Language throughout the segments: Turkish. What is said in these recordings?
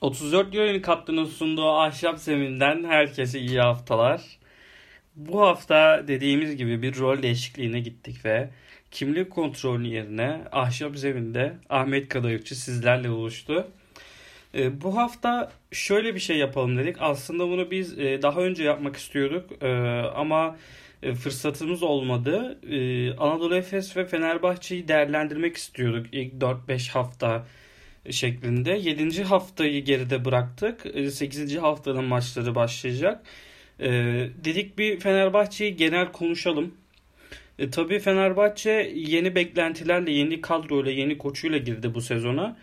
34 Euro Kaptan'ın sunduğu ahşap zeminden herkese iyi haftalar. Bu hafta dediğimiz gibi bir rol değişikliğine gittik ve kimlik kontrolü yerine ahşap zeminde Ahmet Kadayıfçı sizlerle buluştu. E, bu hafta şöyle bir şey yapalım dedik. Aslında bunu biz e, daha önce yapmak istiyorduk e, ama e, fırsatımız olmadı. Anadolu Efes ve Fenerbahçe'yi değerlendirmek istiyorduk ilk 4-5 hafta şeklinde. 7. haftayı geride bıraktık. 8. E, haftanın maçları başlayacak. E, dedik bir Fenerbahçe'yi genel konuşalım. E, tabii Fenerbahçe yeni beklentilerle, yeni kadroyla, yeni koçuyla girdi bu sezona.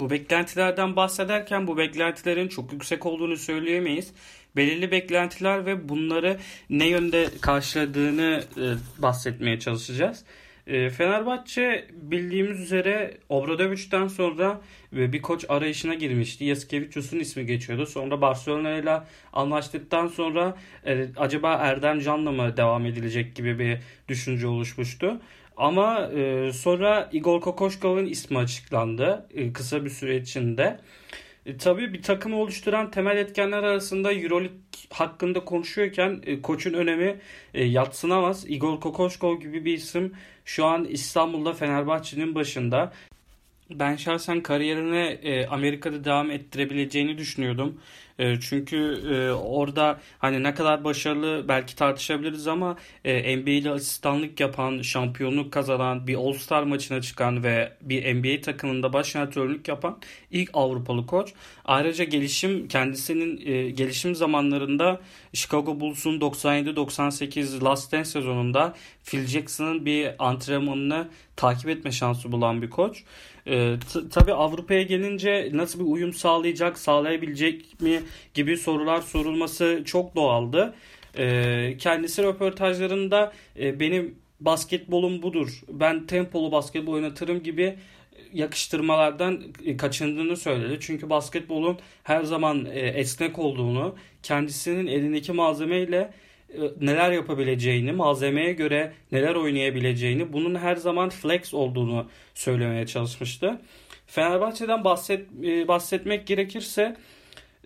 Bu beklentilerden bahsederken bu beklentilerin çok yüksek olduğunu söyleyemeyiz. Belirli beklentiler ve bunları ne yönde karşıladığını e, bahsetmeye çalışacağız. E, Fenerbahçe bildiğimiz üzere Obradovic'den sonra bir koç arayışına girmişti. Yasikevicius'un ismi geçiyordu. Sonra Barcelona ile anlaştıktan sonra e, acaba Erdem Can'la mı devam edilecek gibi bir düşünce oluşmuştu. Ama e, sonra Igor Kokoşkov'un ismi açıklandı e, kısa bir süre içinde. E, tabii bir takımı oluşturan temel etkenler arasında Euroleague hakkında konuşuyorken e, koçun önemi e, yatsınamaz. Igor Kokoşkov gibi bir isim şu an İstanbul'da Fenerbahçe'nin başında. Ben şahsen kariyerine e, Amerika'da devam ettirebileceğini düşünüyordum. E, çünkü e, orada hani ne kadar başarılı belki tartışabiliriz ama e, NBA'de asistanlık yapan, şampiyonluk kazanan, bir All-Star maçına çıkan ve bir NBA takımında baş yönetörlük yapan ilk Avrupalı koç. Ayrıca gelişim kendisinin e, gelişim zamanlarında Chicago Bulls'un 97-98 Last Dance sezonunda Phil Jackson'ın bir antrenmanını takip etme şansı bulan bir koç. E, tabii Avrupa'ya gelince nasıl bir uyum sağlayacak, sağlayabilecek mi gibi sorular sorulması çok doğaldı. E, kendisi röportajlarında e, benim basketbolum budur, ben tempolu basketbol oynatırım gibi yakıştırmalardan kaçındığını söyledi. Çünkü basketbolun her zaman e, esnek olduğunu, kendisinin elindeki malzemeyle e, neler yapabileceğini, malzemeye göre neler oynayabileceğini, bunun her zaman flex olduğunu söylemeye çalışmıştı. Fenerbahçe'den bahset, e, bahsetmek gerekirse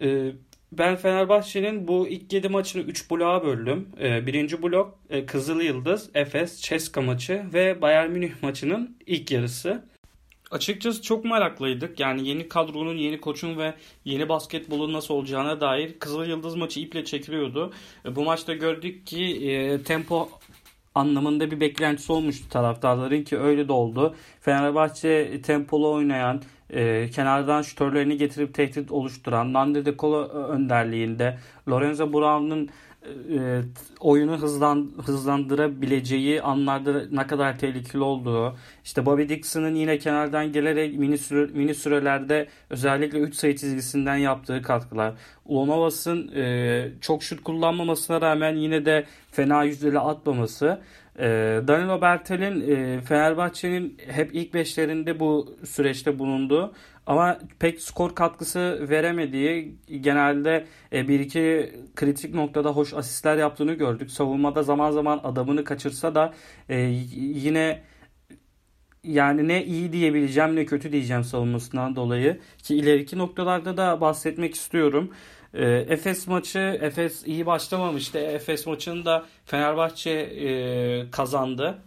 e, ben Fenerbahçe'nin bu ilk 7 maçını 3 bloğa böldüm. Birinci blok Kızıl Yıldız, Efes, Ceska maçı ve Bayern Münih maçının ilk yarısı. Açıkçası çok meraklıydık. Yani yeni kadronun, yeni koçun ve yeni basketbolun nasıl olacağına dair Kızıl Yıldız maçı iple çekiliyordu. E, bu maçta gördük ki e, tempo anlamında bir beklentisi olmuştu taraftarların ki öyle de oldu. Fenerbahçe tempolu oynayan, e, kenardan şütörlerini getirip tehdit oluşturan, Nande De Colo önderliğinde Lorenzo Brown'un e, oyunu hızlan, hızlandırabileceği anlarda ne kadar tehlikeli olduğu, işte Bobby Dixon'ın yine kenardan gelerek mini, süre, mini sürelerde özellikle 3 sayı çizgisinden yaptığı katkılar, Ulonovas'ın e, çok şut kullanmamasına rağmen yine de fena yüzdeli atmaması, Danilo Bertel'in e, Fenerbahçe'nin hep ilk beşlerinde bu süreçte bulunduğu ama pek skor katkısı veremediği genelde e, bir iki kritik noktada hoş asistler yaptığını gördük. Savunmada zaman zaman adamını kaçırsa da e, yine yani ne iyi diyebileceğim ne kötü diyeceğim savunmasından dolayı. Ki ileriki noktalarda da bahsetmek istiyorum. E, Efes maçı, Efes iyi başlamamıştı. Efes maçını da Fenerbahçe e, kazandı.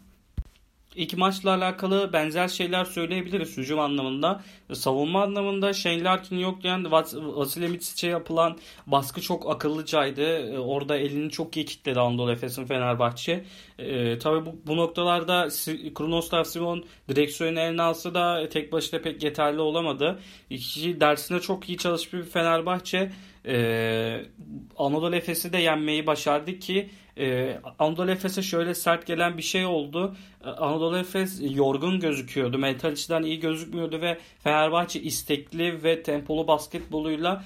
İki maçla alakalı benzer şeyler söyleyebiliriz hücum anlamında. Savunma anlamında Shane Larkin yokken Vasilya Mitsic'e yapılan baskı çok akıllıcaydı. Ee, orada elini çok iyi kitledi Anadolu Efes'in Fenerbahçe. Ee, tabii bu, bu noktalarda Kronoslar Simon direksiyonu eline alsa da tek başına pek yeterli olamadı. İki, dersine çok iyi çalışmış bir Fenerbahçe ee, Anadolu Efes'i de yenmeyi başardı ki ee, Anadolu Efes'e şöyle sert gelen bir şey oldu. Ee, Anadolu Efes yorgun gözüküyordu. Mental iyi gözükmüyordu ve Fenerbahçe istekli ve tempolu basketboluyla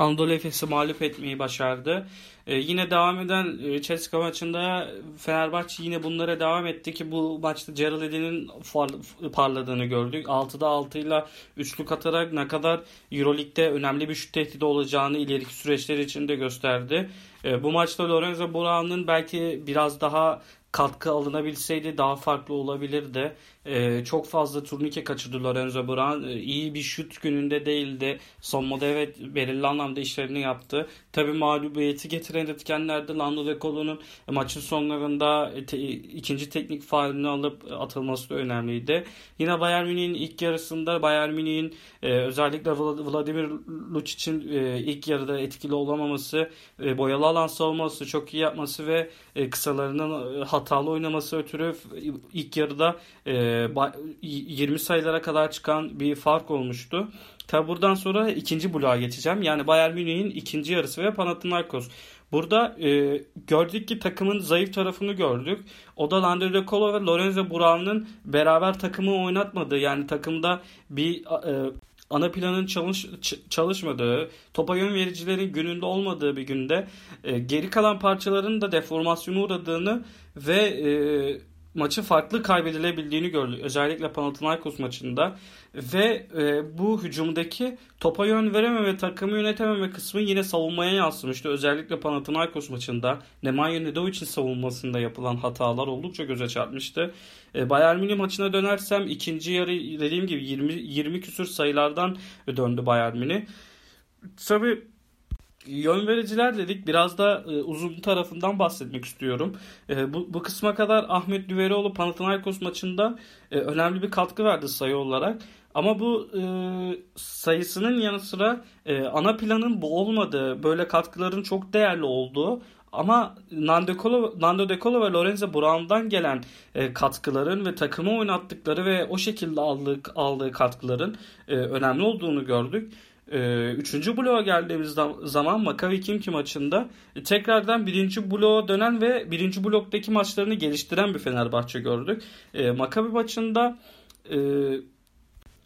Anadolu Efes'i mağlup etmeyi başardı. Ee, yine devam eden e, maçında Fenerbahçe yine bunlara devam etti ki bu maçta Gerald Eddy'nin parladığını gördük. 6'da 6 ile üçlük atarak ne kadar Euroleague'de önemli bir şut tehdidi olacağını ileriki süreçler içinde gösterdi. E, bu maçta Lorenzo Brown'un belki biraz daha katkı alınabilseydi daha farklı olabilirdi. Ee, çok fazla turnike kaçırdı Lorenzo Brown. Ee, iyi bir şut gününde değildi. Savunmada evet belirli anlamda işlerini yaptı. Tabii mağlubiyeti getiren etkenlerde Lando De Colo'nun maçın sonlarında te, ikinci teknik faalini alıp atılması da önemliydi. Yine Bayern Münih'in ilk yarısında Bayern Münih'in e, özellikle Vladimir Lucic'in e, ilk yarıda etkili olamaması, e, boyalı alan savunması çok iyi yapması ve e, kısalarının e, hatalı oynaması ötürü ilk yarıda e, 20 sayılara kadar çıkan bir fark olmuştu. Tabi buradan sonra ikinci bloğa geçeceğim. Yani Bayern Münih'in ikinci yarısı ve Panathinaikos. Burada e, gördük ki takımın zayıf tarafını gördük. O da Lander De Colo ve Lorenzo Brown'un beraber takımı oynatmadığı yani takımda bir e, ana planın çalış, çalışmadığı, topa yön vericilerin gününde olmadığı bir günde e, geri kalan parçaların da deformasyona uğradığını ve e, maçı farklı kaybedilebildiğini gördük. Özellikle Panathinaikos maçında. Ve e, bu hücumdaki topa yön verememe, takımı yönetememe kısmı yine savunmaya yansımıştı. Özellikle Panathinaikos maçında Nemanja Nedovic'in savunmasında yapılan hatalar oldukça göze çarpmıştı. E, Bayern Münih maçına dönersem ikinci yarı dediğim gibi 20, 20 küsür sayılardan döndü Bayern Münih. Tabii Yön vericiler dedik. Biraz da e, uzun tarafından bahsetmek istiyorum. E, bu, bu kısma kadar Ahmet Düverioğlu Panathinaikos maçında e, önemli bir katkı verdi sayı olarak. Ama bu e, sayısının yanı sıra e, ana planın bu olmadığı, böyle katkıların çok değerli olduğu ama Nando, Nando De Colo ve Lorenzo Brown'dan gelen e, katkıların ve takımı oynattıkları ve o şekilde aldığı, aldığı katkıların e, önemli olduğunu gördük. Ee, üçüncü bloğa geldiğimiz zaman Maccabi Kimki maçında e, tekrardan birinci bloğa dönen ve birinci bloktaki maçlarını geliştiren bir Fenerbahçe gördük. E, Maccabi maçında e,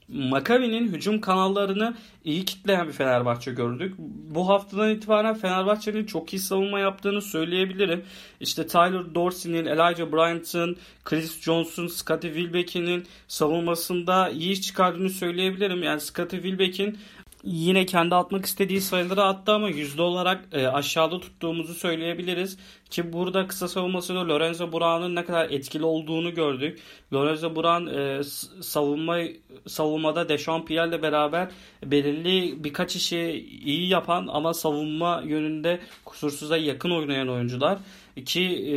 Maccabi'nin hücum kanallarını iyi kitleyen bir Fenerbahçe gördük. Bu haftadan itibaren Fenerbahçe'nin çok iyi savunma yaptığını söyleyebilirim. İşte Tyler Dorsey'nin, Elijah Bryant'ın, Chris Johnson, Scottie Wilbeck'in savunmasında iyi iş çıkardığını söyleyebilirim. Yani Scottie Wilbeck'in yine kendi atmak istediği sayıları attı ama yüzde olarak e, aşağıda tuttuğumuzu söyleyebiliriz. Ki burada kısa savunmasında Lorenzo Brown'un ne kadar etkili olduğunu gördük. Lorenzo Brown e, savunma savunmada Dechampierre ile beraber belirli birkaç işi iyi yapan ama savunma yönünde kusursuza yakın oynayan oyuncular. Ki e,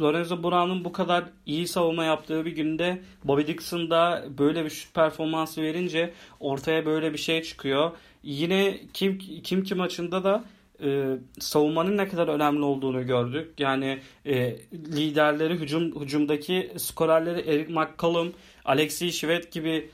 Lorenzo Brown'un bu kadar iyi savunma yaptığı bir günde Bobby Dixon da böyle bir şut performansı verince ortaya böyle bir şey çıkıyor. Yine kim kim ki maçında da e, savunmanın ne kadar önemli olduğunu gördük. Yani e, liderleri hücum hücumdaki skorerleri Eric McCollum, Alexei Şivet gibi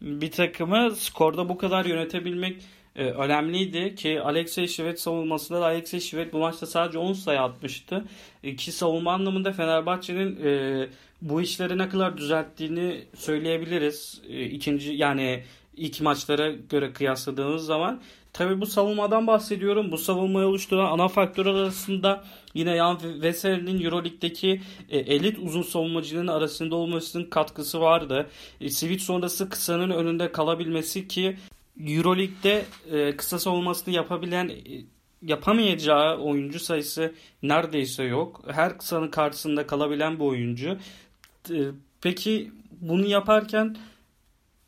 bir takımı skorda bu kadar yönetebilmek e, önemliydi ki Alexey Şivet savunmasında da Alexey Şivet bu maçta sadece 10 sayı atmıştı. E, ki savunma anlamında Fenerbahçe'nin e, bu işleri ne kadar düzelttiğini söyleyebiliriz. E, ikinci yani ilk maçlara göre kıyasladığımız zaman Tabii bu savunmadan bahsediyorum. Bu savunmayı oluşturan ana faktör arasında yine Jan Veseli'nin Euroleague'deki e, elit uzun savunmacının arasında olmasının katkısı vardı. E, switch sonrası kısanın önünde kalabilmesi ki Euroleague'de e, kısa savunmasını yapabilen e, yapamayacağı oyuncu sayısı neredeyse yok. Her kısanın karşısında kalabilen bir oyuncu. E, peki bunu yaparken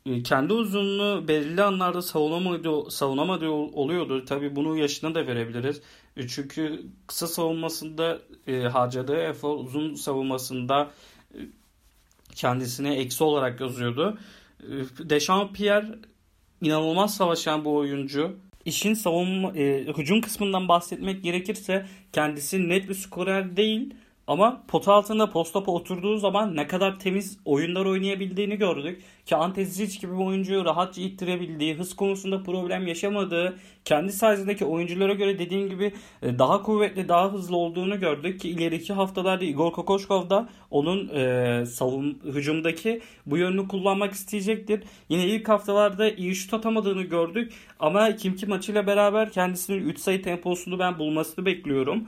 e, kendi uzunluğu belirli anlarda savunamadığı, savunamadığı oluyordu. Tabii bunu yaşına da verebiliriz. E, çünkü kısa savunmasında e, harcadığı efor uzun savunmasında e, kendisine eksi olarak yazıyordu. E, Dechampierre inanılmaz savaşan bu oyuncu. İşin savunma, e, hücum kısmından bahsetmek gerekirse kendisi net bir skorer değil ama pota altında postopa oturduğu zaman ne kadar temiz oyunlar oynayabildiğini gördük. Ki Antezic gibi bir oyuncuyu rahatça ittirebildiği, hız konusunda problem yaşamadığı, kendi size'ındaki oyunculara göre dediğim gibi e, daha kuvvetli, daha hızlı olduğunu gördük. Ki ileriki haftalarda Igor Kokoşkov da onun e, savun, hücumdaki bu yönünü kullanmak isteyecektir. Yine ilk haftalarda iyi şut atamadığını gördük. Ama Kimki maçıyla beraber kendisinin 3 sayı temposunu ben bulmasını bekliyorum.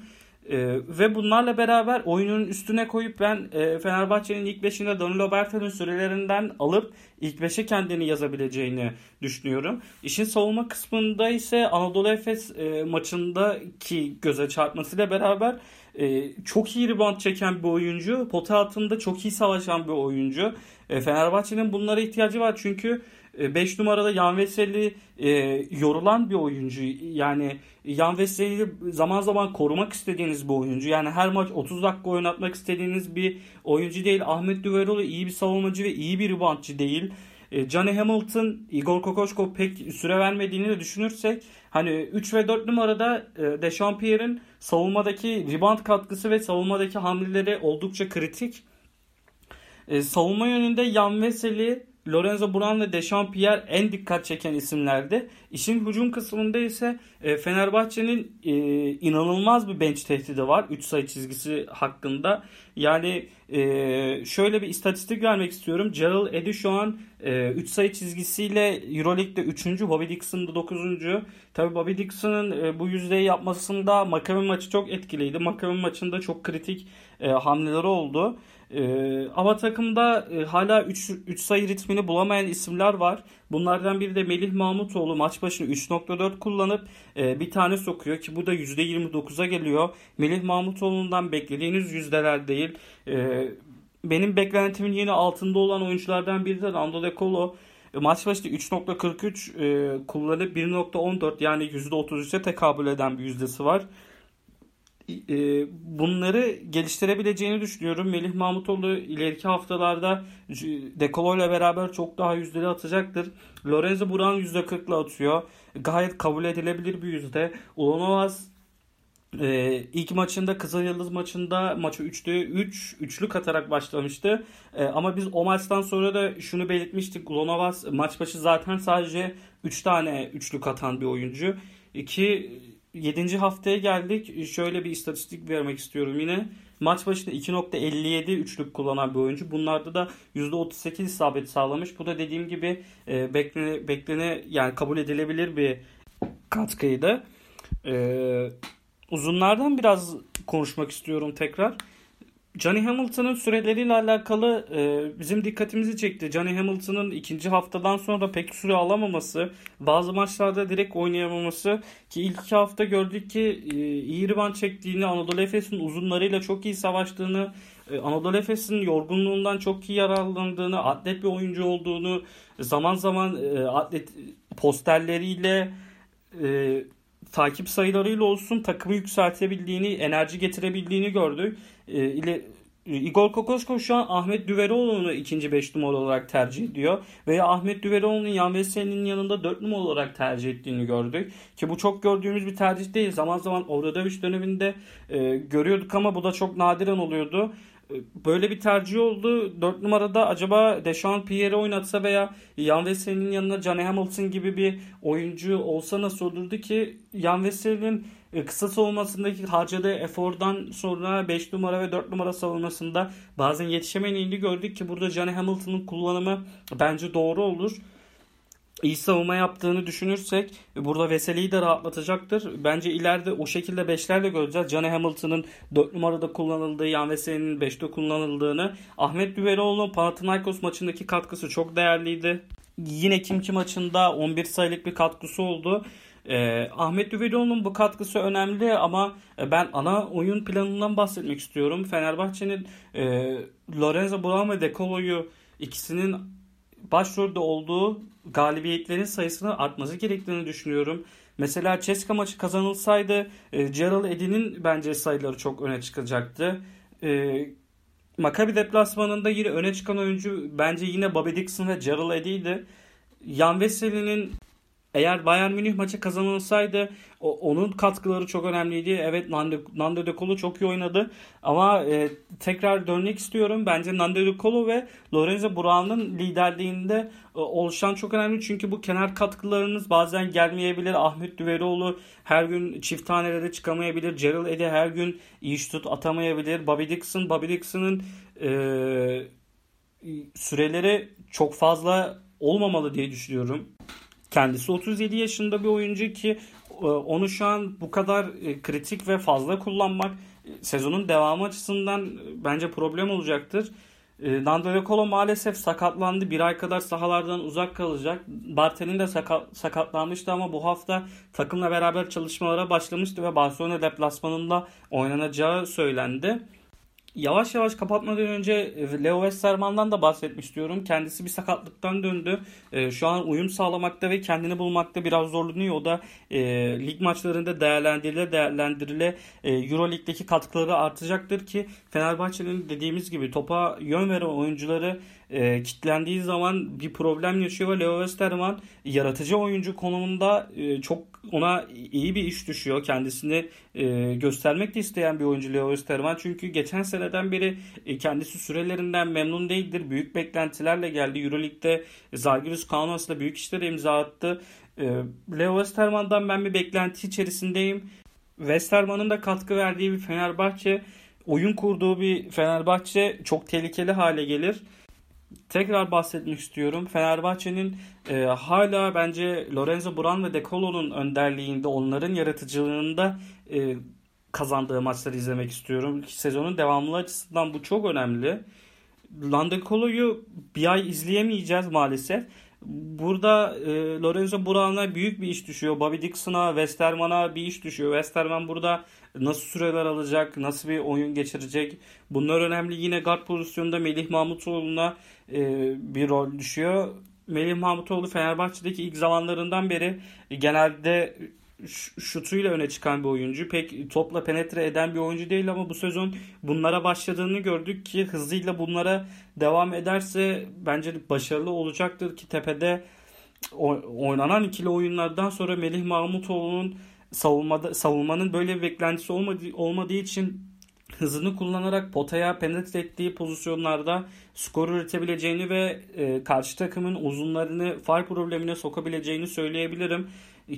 E, ve bunlarla beraber oyunun üstüne koyup ben e, Fenerbahçe'nin ilk beşinde Danilo Bertel'in sürelerinden alıp ilk beşe kendini yazabileceğini düşünüyorum. İşin savunma kısmında ise Anadolu Efes e, maçındaki göze çarpmasıyla beraber e, çok iyi rebound çeken bir oyuncu. Pota altında çok iyi savaşan bir oyuncu. E, Fenerbahçe'nin bunlara ihtiyacı var çünkü 5 e, numarada Yan Veseli e, yorulan bir oyuncu. Yani Yan Veseli'yi zaman zaman korumak istediğiniz bir oyuncu. Yani her maç 30 dakika oynatmak istediğiniz bir oyuncu değil. Ahmet Düveroğlu iyi bir savunmacı ve iyi bir reboundçı değil. E, Johnny Hamilton, Igor Kokoşko pek süre vermediğini de düşünürsek hani 3 ve 4 numarada e, Dechampierre'in savunmadaki rebound katkısı ve savunmadaki hamleleri oldukça kritik. E, savunma yönünde Yan Veseli, Lorenzo Brown ve Dechampierre en dikkat çeken isimlerdi. İşin hücum kısmında ise e, Fenerbahçe'nin e, inanılmaz bir bench tehdidi var 3 sayı çizgisi hakkında. Yani e, şöyle bir istatistik vermek istiyorum. Gerald Eddy şu an 3 e, sayı çizgisiyle Euroleague'de 3. Bobby Dixon'da 9. Tabii Bobby Dixon'ın bu yüzdeyi yapmasında Maccabi maçı çok etkiliydi. Maccabi maçında çok kritik hamleleri oldu. E, ama takımda e, hala 3, 3 sayı ritmini bulamayan isimler var. Bunlardan biri de Melih Mahmutoğlu maç başına 3.4 kullanıp e, bir tane sokuyor ki bu da %29'a geliyor. Melih Mahmutoğlu'ndan beklediğiniz yüzdeler değil. E, benim beklentimin yine altında olan oyunculardan biri de Rando De Colo. E, maç başında 3.43 e, kullanıp 1.14 yani %33'e tekabül eden bir yüzdesi var. E, bunları geliştirebileceğini düşünüyorum. Melih Mahmutoğlu ileriki haftalarda Dekolo ile beraber çok daha yüzdeli atacaktır. Lorenzo Buran %40'la atıyor. Gayet kabul edilebilir bir yüzde. Ulanovas ee, ilk maçında Kızıl Yıldız maçında maçı 3'lü 3 üçlük atarak başlamıştı. Ee, ama biz o maçtan sonra da şunu belirtmiştik. Ulanovas maç başı zaten sadece 3 tane üçlük atan bir oyuncu. Ki 7. haftaya geldik. Şöyle bir istatistik vermek istiyorum yine. Maç başında 2.57 üçlük kullanan bir oyuncu. Bunlarda da %38 isabet sağlamış. Bu da dediğim gibi e, beklene, beklene yani kabul edilebilir bir katkıydı. E, uzunlardan biraz konuşmak istiyorum tekrar. Johnny Hamilton'ın süreleriyle alakalı e, bizim dikkatimizi çekti. Johnny Hamilton'ın ikinci haftadan sonra pek süre alamaması, bazı maçlarda direkt oynayamaması ki ilk iki hafta gördük ki e, iyi riban çektiğini, Anadolu Efes'in uzunlarıyla çok iyi savaştığını, e, Anadolu Efes'in yorgunluğundan çok iyi yararlandığını, atlet bir oyuncu olduğunu, zaman zaman e, atlet posterleriyle e, takip sayılarıyla olsun takımı yükseltebildiğini, enerji getirebildiğini gördük. E, ile Igor Kokoşko şu an Ahmet Düveroğlu'nu ikinci 5 numara olarak tercih ediyor. Veya Ahmet Düveroğlu'nun Yan Veseli'nin yanında 4 numara olarak tercih ettiğini gördük. Ki bu çok gördüğümüz bir tercih değil. Zaman zaman Obradoviç döneminde e, görüyorduk ama bu da çok nadiren oluyordu böyle bir tercih oldu. 4 numarada acaba Deşan Pierre oynatsa veya Yan Veseli'nin yanına Johnny Hamilton gibi bir oyuncu olsa nasıl olurdu ki Yan Veseli'nin e, kısa savunmasındaki harcadığı efordan sonra 5 numara ve 4 numara savunmasında bazen yetişemediğini gördük ki burada Johnny Hamilton'ın kullanımı bence doğru olur iyi savunma yaptığını düşünürsek burada Veseli'yi de rahatlatacaktır. Bence ileride o şekilde beşlerle göreceğiz. Johnny Hamilton'ın 4 numarada kullanıldığı, Yan Veseli'nin 5'te kullanıldığını. Ahmet Düveroğlu'nun Panathinaikos maçındaki katkısı çok değerliydi. Yine Kimki maçında 11 sayılık bir katkısı oldu. Ee, Ahmet Düveroğlu'nun bu katkısı önemli ama ben ana oyun planından bahsetmek istiyorum. Fenerbahçe'nin e, Lorenzo Brown ve Dekolo'yu ikisinin başrolde olduğu galibiyetlerin sayısının artması gerektiğini düşünüyorum. Mesela Ceska maçı kazanılsaydı e, Gerald Eddy'nin bence sayıları çok öne çıkacaktı. E, Maccabi deplasmanında yine öne çıkan oyuncu bence yine Bobby Dixon ve Gerald Eddy'ydi. Jan Veseli'nin eğer Bayern Münih maçı kazanılsaydı o, onun katkıları çok önemliydi. Evet Nando, Nando De Colo çok iyi oynadı ama e, tekrar dönmek istiyorum. Bence Nando De Colo ve Lorenzo Brown'un liderliğinde e, oluşan çok önemli. Çünkü bu kenar katkılarınız bazen gelmeyebilir. Ahmet Düveroğlu her gün çift tanelere çıkamayabilir. Gerald Eddy her gün iyi şut atamayabilir. Bobby Dixon, Bobby Dixon'ın e, süreleri çok fazla olmamalı diye düşünüyorum. Kendisi 37 yaşında bir oyuncu ki e, onu şu an bu kadar e, kritik ve fazla kullanmak sezonun devamı açısından bence problem olacaktır. E, Nando Colo maalesef sakatlandı. Bir ay kadar sahalardan uzak kalacak. Bartel'in de sakat, sakatlanmıştı ama bu hafta takımla beraber çalışmalara başlamıştı ve Barcelona deplasmanında oynanacağı söylendi yavaş yavaş kapatmadan önce e, Leo Westerman'dan da bahsetmek istiyorum. Kendisi bir sakatlıktan döndü. E, şu an uyum sağlamakta ve kendini bulmakta biraz zorlanıyor. O da e, lig maçlarında değerlendirile değerlendirile e, Euro Lig'deki katkıları artacaktır ki Fenerbahçe'nin dediğimiz gibi topa yön veren oyuncuları e, kitlendiği zaman bir problem yaşıyor ve Leo Westerman yaratıcı oyuncu konumunda e, çok ona iyi bir iş düşüyor. Kendisini e, göstermek de isteyen bir oyuncu Leo Westerman. Çünkü geçen seneden beri e, kendisi sürelerinden memnun değildir. Büyük beklentilerle geldi. Euroleague'de Zalgiris Kaunas'la büyük işler imza attı. E, Leo Westerman'dan ben bir beklenti içerisindeyim. Westerman'ın da katkı verdiği bir Fenerbahçe oyun kurduğu bir Fenerbahçe çok tehlikeli hale gelir tekrar bahsetmek istiyorum. Fenerbahçe'nin e, hala bence Lorenzo Buran ve De Colo'nun önderliğinde onların yaratıcılığında e, kazandığı maçları izlemek istiyorum. Sezonun devamlı açısından bu çok önemli. Landekolo'yu bir ay izleyemeyeceğiz maalesef. Burada e, Lorenzo Buran'a büyük bir iş düşüyor. Bobby Dixon'a, Westerman'a bir iş düşüyor. Westerman burada nasıl süreler alacak, nasıl bir oyun geçirecek? Bunlar önemli. Yine guard pozisyonunda Melih Mahmutoğlu'na e, bir rol düşüyor. Melih Mahmutoğlu Fenerbahçe'deki ilk zamanlarından beri genelde şutuyla öne çıkan bir oyuncu. Pek topla penetre eden bir oyuncu değil ama bu sezon bunlara başladığını gördük ki hızıyla bunlara devam ederse bence başarılı olacaktır ki tepede oynanan ikili oyunlardan sonra Melih Mahmutoğlu'nun savunmada savunmanın böyle bir beklentisi olmadığı, olmadığı için hızını kullanarak potaya penetre ettiği pozisyonlarda skor üretebileceğini ve e, karşı takımın uzunlarını far problemine sokabileceğini söyleyebilirim.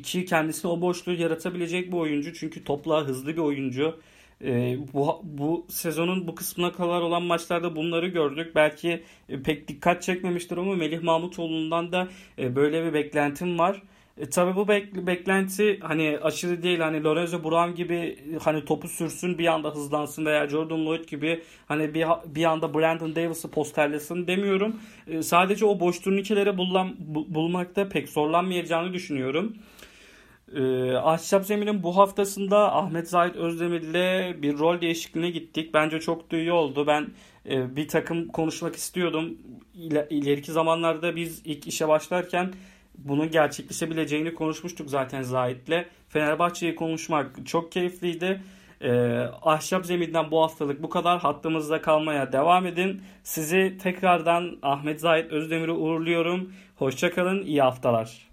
Ki kendisine o boşluğu yaratabilecek bir oyuncu. Çünkü topla hızlı bir oyuncu. E, bu, bu sezonun bu kısmına kadar olan maçlarda bunları gördük. Belki e, pek dikkat çekmemiştir ama Melih Mahmutoğlu'ndan da e, böyle bir beklentim var. E, tabii bu bek- beklenti hani aşırı değil hani Lorenzo Brown gibi hani topu sürsün bir anda hızlansın veya Jordan Lloyd gibi hani bir bir anda Brandon Davis'ı posterlesin demiyorum. E, sadece o boş turnikelere bulan, bu, bulmakta pek zorlanmayacağını düşünüyorum. E, Ahşap Zemin'in bu haftasında Ahmet Zahit Özdemir ile bir rol değişikliğine gittik. Bence çok da iyi oldu. Ben e, bir takım konuşmak istiyordum. İler, ileriki zamanlarda biz ilk işe başlarken bunun gerçekleşebileceğini konuşmuştuk zaten Zahit'le. Fenerbahçe'yi konuşmak çok keyifliydi. Ee, ahşap zeminden bu haftalık bu kadar. Hattımızda kalmaya devam edin. Sizi tekrardan Ahmet Zahit Özdemir'i uğurluyorum. Hoşçakalın, iyi haftalar.